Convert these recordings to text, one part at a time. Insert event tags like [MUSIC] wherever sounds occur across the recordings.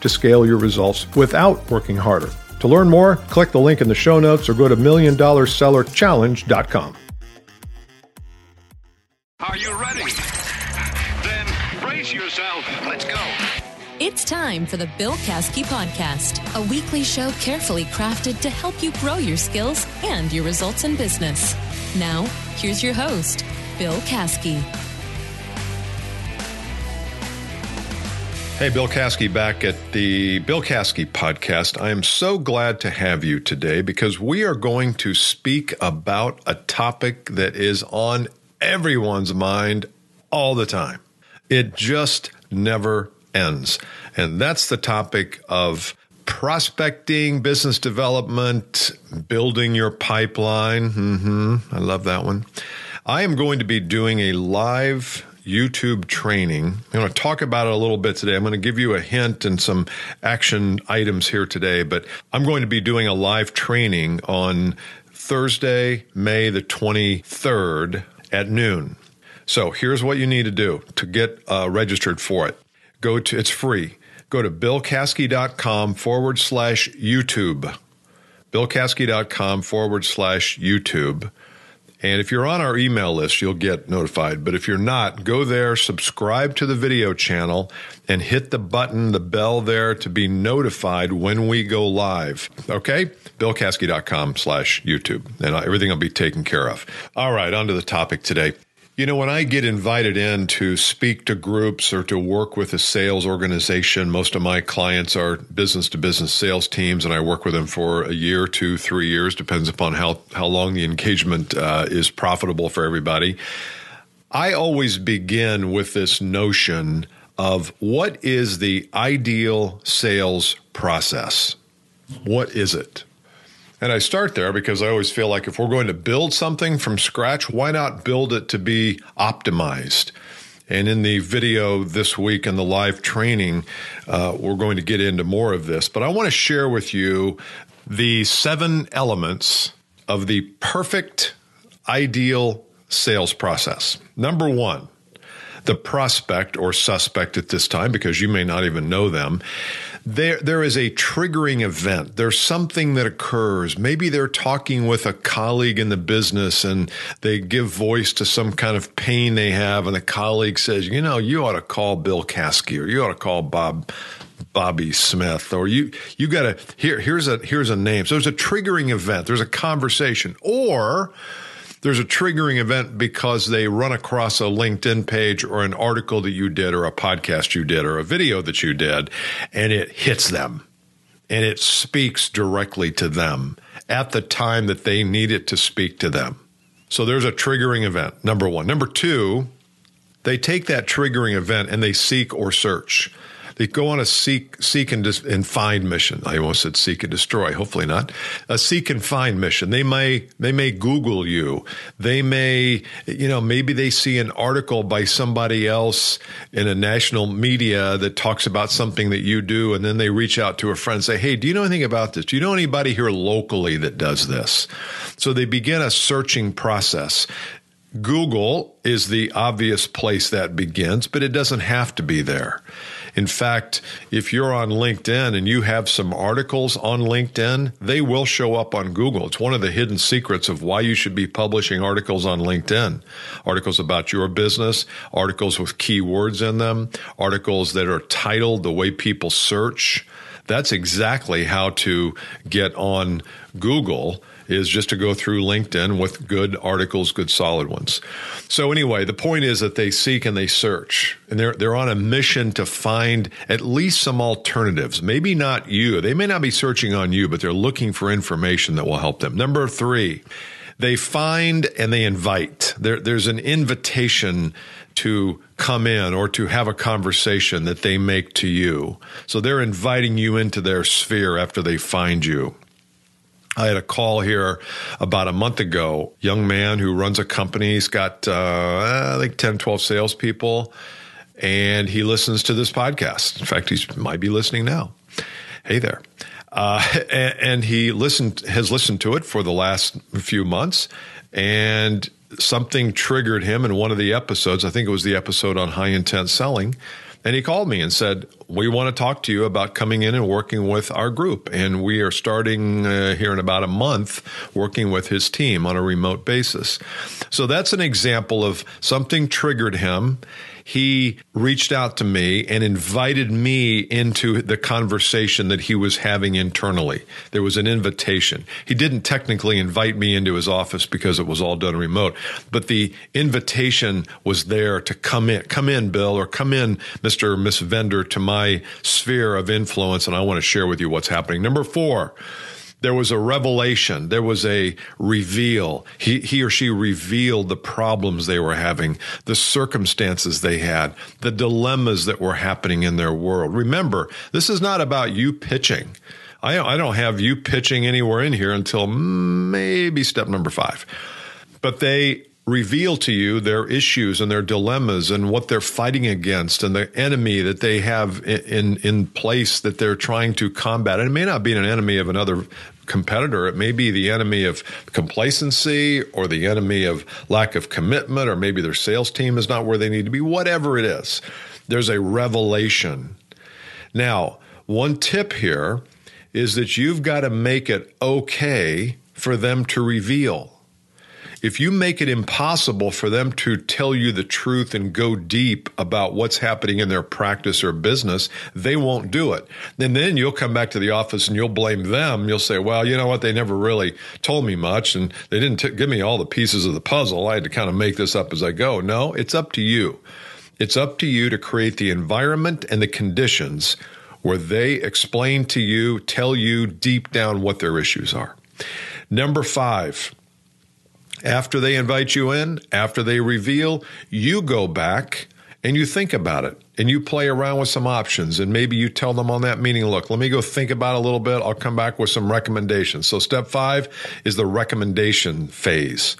to scale your results without working harder. To learn more, click the link in the show notes or go to milliondollarsellerchallenge.com. Are you ready? Then brace yourself. Let's go. It's time for the Bill Caskey Podcast, a weekly show carefully crafted to help you grow your skills and your results in business. Now, here's your host, Bill Caskey. Hey, Bill Caskey back at the Bill Caskey podcast. I am so glad to have you today because we are going to speak about a topic that is on everyone's mind all the time. It just never ends. And that's the topic of prospecting, business development, building your pipeline. Mm-hmm. I love that one. I am going to be doing a live YouTube training. I'm going to talk about it a little bit today. I'm going to give you a hint and some action items here today, but I'm going to be doing a live training on Thursday, May the 23rd at noon. So here's what you need to do to get uh, registered for it. Go to, it's free. Go to billcaskey.com forward slash YouTube. billcaskey.com forward slash YouTube and if you're on our email list, you'll get notified. But if you're not, go there, subscribe to the video channel, and hit the button, the bell there to be notified when we go live. Okay? BillCaskey.com slash YouTube. And uh, everything will be taken care of. All right, on to the topic today. You know, when I get invited in to speak to groups or to work with a sales organization, most of my clients are business to business sales teams, and I work with them for a year, two, three years, depends upon how, how long the engagement uh, is profitable for everybody. I always begin with this notion of what is the ideal sales process? What is it? And I start there because I always feel like if we're going to build something from scratch, why not build it to be optimized? And in the video this week and the live training, uh, we're going to get into more of this. But I want to share with you the seven elements of the perfect, ideal sales process. Number one, the prospect or suspect at this time, because you may not even know them, there there is a triggering event. There's something that occurs. Maybe they're talking with a colleague in the business and they give voice to some kind of pain they have, and the colleague says, "You know, you ought to call Bill Caskey or you ought to call Bob." Bobby Smith, or you you got to here here's a here's a name. So there's a triggering event. There's a conversation, or there's a triggering event because they run across a LinkedIn page or an article that you did or a podcast you did or a video that you did and it hits them and it speaks directly to them at the time that they need it to speak to them. So there's a triggering event, number one. Number two, they take that triggering event and they seek or search. They go on a seek, seek and, dis, and find mission. I almost said seek and destroy. Hopefully not. A seek and find mission. They may they may Google you. They may you know maybe they see an article by somebody else in a national media that talks about something that you do, and then they reach out to a friend and say, "Hey, do you know anything about this? Do you know anybody here locally that does this?" So they begin a searching process. Google is the obvious place that begins, but it doesn't have to be there. In fact, if you're on LinkedIn and you have some articles on LinkedIn, they will show up on Google. It's one of the hidden secrets of why you should be publishing articles on LinkedIn. Articles about your business, articles with keywords in them, articles that are titled the way people search. That's exactly how to get on Google is just to go through LinkedIn with good articles, good solid ones. So anyway, the point is that they seek and they search and they're, they're on a mission to find at least some alternatives. Maybe not you. They may not be searching on you, but they're looking for information that will help them. Number three, they find and they invite. There, there's an invitation to come in or to have a conversation that they make to you. So they're inviting you into their sphere after they find you. I had a call here about a month ago. Young man who runs a company. He's got, uh, I think, 10, 12 salespeople, and he listens to this podcast. In fact, he might be listening now. Hey there. Uh, [LAUGHS] and, and he listened, has listened to it for the last few months, and something triggered him in one of the episodes. I think it was the episode on high intent selling and he called me and said, We want to talk to you about coming in and working with our group. And we are starting uh, here in about a month working with his team on a remote basis. So that's an example of something triggered him he reached out to me and invited me into the conversation that he was having internally. There was an invitation. He didn't technically invite me into his office because it was all done remote, but the invitation was there to come in, come in, Bill, or come in, Mr. or Miss Vendor, to my sphere of influence, and I want to share with you what's happening. Number four, there was a revelation. There was a reveal. He, he or she revealed the problems they were having, the circumstances they had, the dilemmas that were happening in their world. Remember, this is not about you pitching. I, I don't have you pitching anywhere in here until maybe step number five. But they reveal to you their issues and their dilemmas and what they're fighting against and the enemy that they have in in place that they're trying to combat. And it may not be an enemy of another competitor. It may be the enemy of complacency or the enemy of lack of commitment, or maybe their sales team is not where they need to be. Whatever it is, there's a revelation. Now, one tip here is that you've got to make it okay for them to reveal if you make it impossible for them to tell you the truth and go deep about what's happening in their practice or business, they won't do it. And then you'll come back to the office and you'll blame them. You'll say, well, you know what? They never really told me much and they didn't t- give me all the pieces of the puzzle. I had to kind of make this up as I go. No, it's up to you. It's up to you to create the environment and the conditions where they explain to you, tell you deep down what their issues are. Number five, after they invite you in, after they reveal, you go back and you think about it and you play around with some options. And maybe you tell them on that meeting look let me go think about it a little bit. I'll come back with some recommendations. So step five is the recommendation phase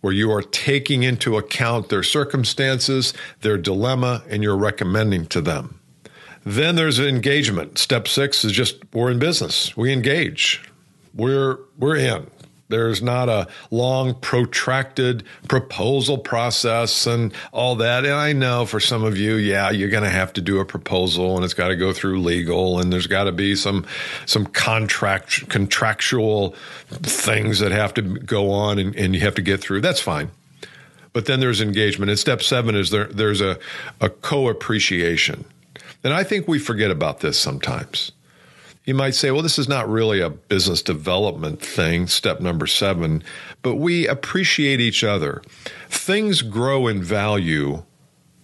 where you are taking into account their circumstances their dilemma and you're recommending to them. Then there's engagement. Step six is just we're in business. We engage. We're we're in there's not a long, protracted proposal process and all that. And I know for some of you, yeah, you're going to have to do a proposal and it's got to go through legal and there's got to be some, some contract, contractual things that have to go on and, and you have to get through. That's fine. But then there's engagement. And step seven is there, there's a, a co appreciation. And I think we forget about this sometimes you might say, well, this is not really a business development thing, step number seven, but we appreciate each other. Things grow in value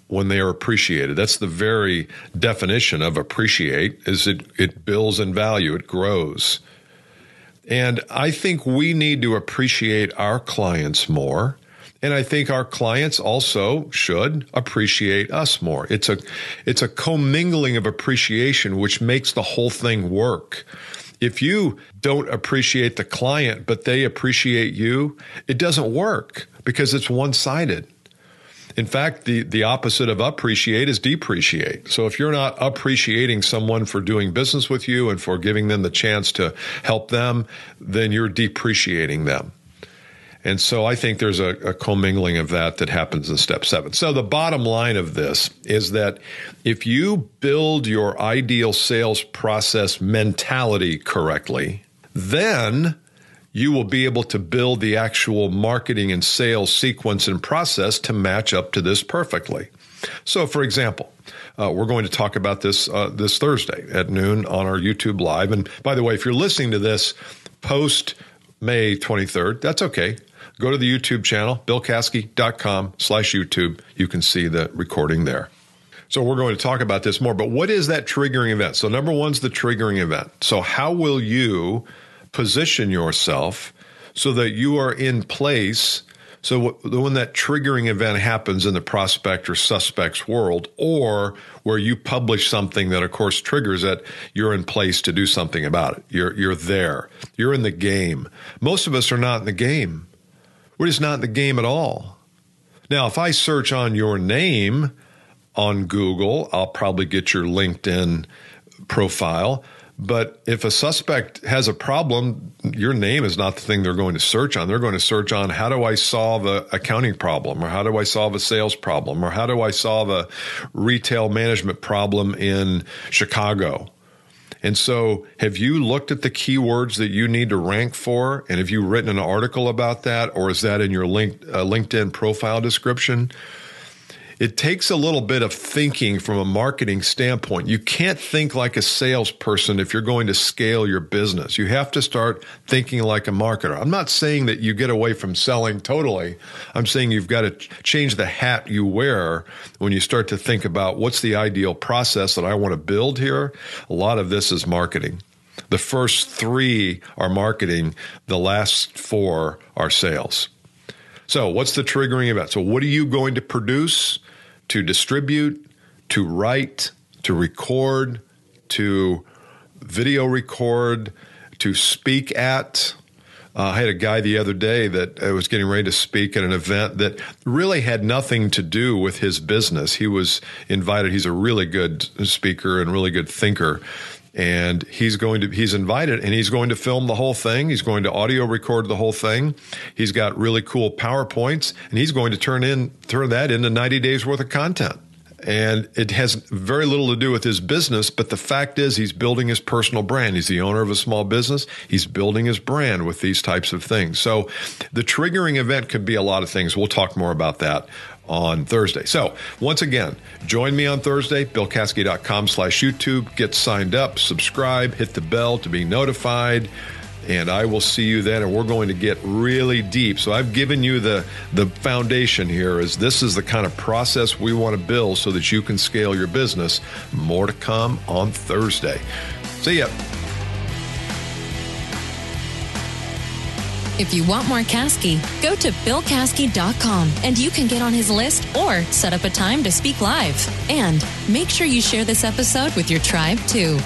when they are appreciated. That's the very definition of appreciate is it, it builds in value, it grows. And I think we need to appreciate our clients more and I think our clients also should appreciate us more. It's a, it's a commingling of appreciation, which makes the whole thing work. If you don't appreciate the client, but they appreciate you, it doesn't work because it's one sided. In fact, the, the opposite of appreciate is depreciate. So if you're not appreciating someone for doing business with you and for giving them the chance to help them, then you're depreciating them. And so I think there's a, a, commingling of that that happens in step seven. So the bottom line of this is that if you build your ideal sales process mentality correctly, then you will be able to build the actual marketing and sales sequence and process to match up to this perfectly. So, for example, uh, we're going to talk about this uh, this Thursday at noon on our YouTube live. And by the way, if you're listening to this post May 23rd, that's okay go to the YouTube channel, billcaskey.com slash YouTube. You can see the recording there. So we're going to talk about this more, but what is that triggering event? So number one's the triggering event. So how will you position yourself so that you are in place So when that triggering event happens in the prospect or suspect's world, or where you publish something that, of course, triggers it, you're in place to do something about it. You're you're there. You're in the game. Most of us are not in the game. We're just not in the game at all. Now, if I search on your name on Google, I'll probably get your LinkedIn profile. But if a suspect has a problem, your name is not the thing they're going to search on. They're going to search on how do I solve a accounting problem or how do I solve a sales problem or how do I solve a retail management problem in Chicago. And so, have you looked at the keywords that you need to rank for? And have you written an article about that? Or is that in your link, uh, LinkedIn profile description? It takes a little bit of thinking from a marketing standpoint. You can't think like a salesperson if you're going to scale your business. You have to start thinking like a marketer. I'm not saying that you get away from selling totally. I'm saying you've got to change the hat you wear when you start to think about what's the ideal process that I want to build here. A lot of this is marketing. The first three are marketing, the last four are sales. So, what's the triggering event? So, what are you going to produce, to distribute, to write, to record, to video record, to speak at? Uh, I had a guy the other day that I was getting ready to speak at an event that really had nothing to do with his business. He was invited. He's a really good speaker and really good thinker and he's going to he's invited and he's going to film the whole thing. He's going to audio record the whole thing. He's got really cool powerpoints and he's going to turn in turn that into 90 days worth of content. And it has very little to do with his business but the fact is he's building his personal brand. He's the owner of a small business. He's building his brand with these types of things. So the triggering event could be a lot of things. We'll talk more about that on Thursday. So once again, join me on Thursday, billcaskey.com slash YouTube. Get signed up, subscribe, hit the bell to be notified. And I will see you then, and we're going to get really deep. So I've given you the the foundation here. Is this is the kind of process we want to build so that you can scale your business. More to come on Thursday. See ya. If you want more Caskey, go to BillCaskey.com and you can get on his list or set up a time to speak live. And make sure you share this episode with your tribe too.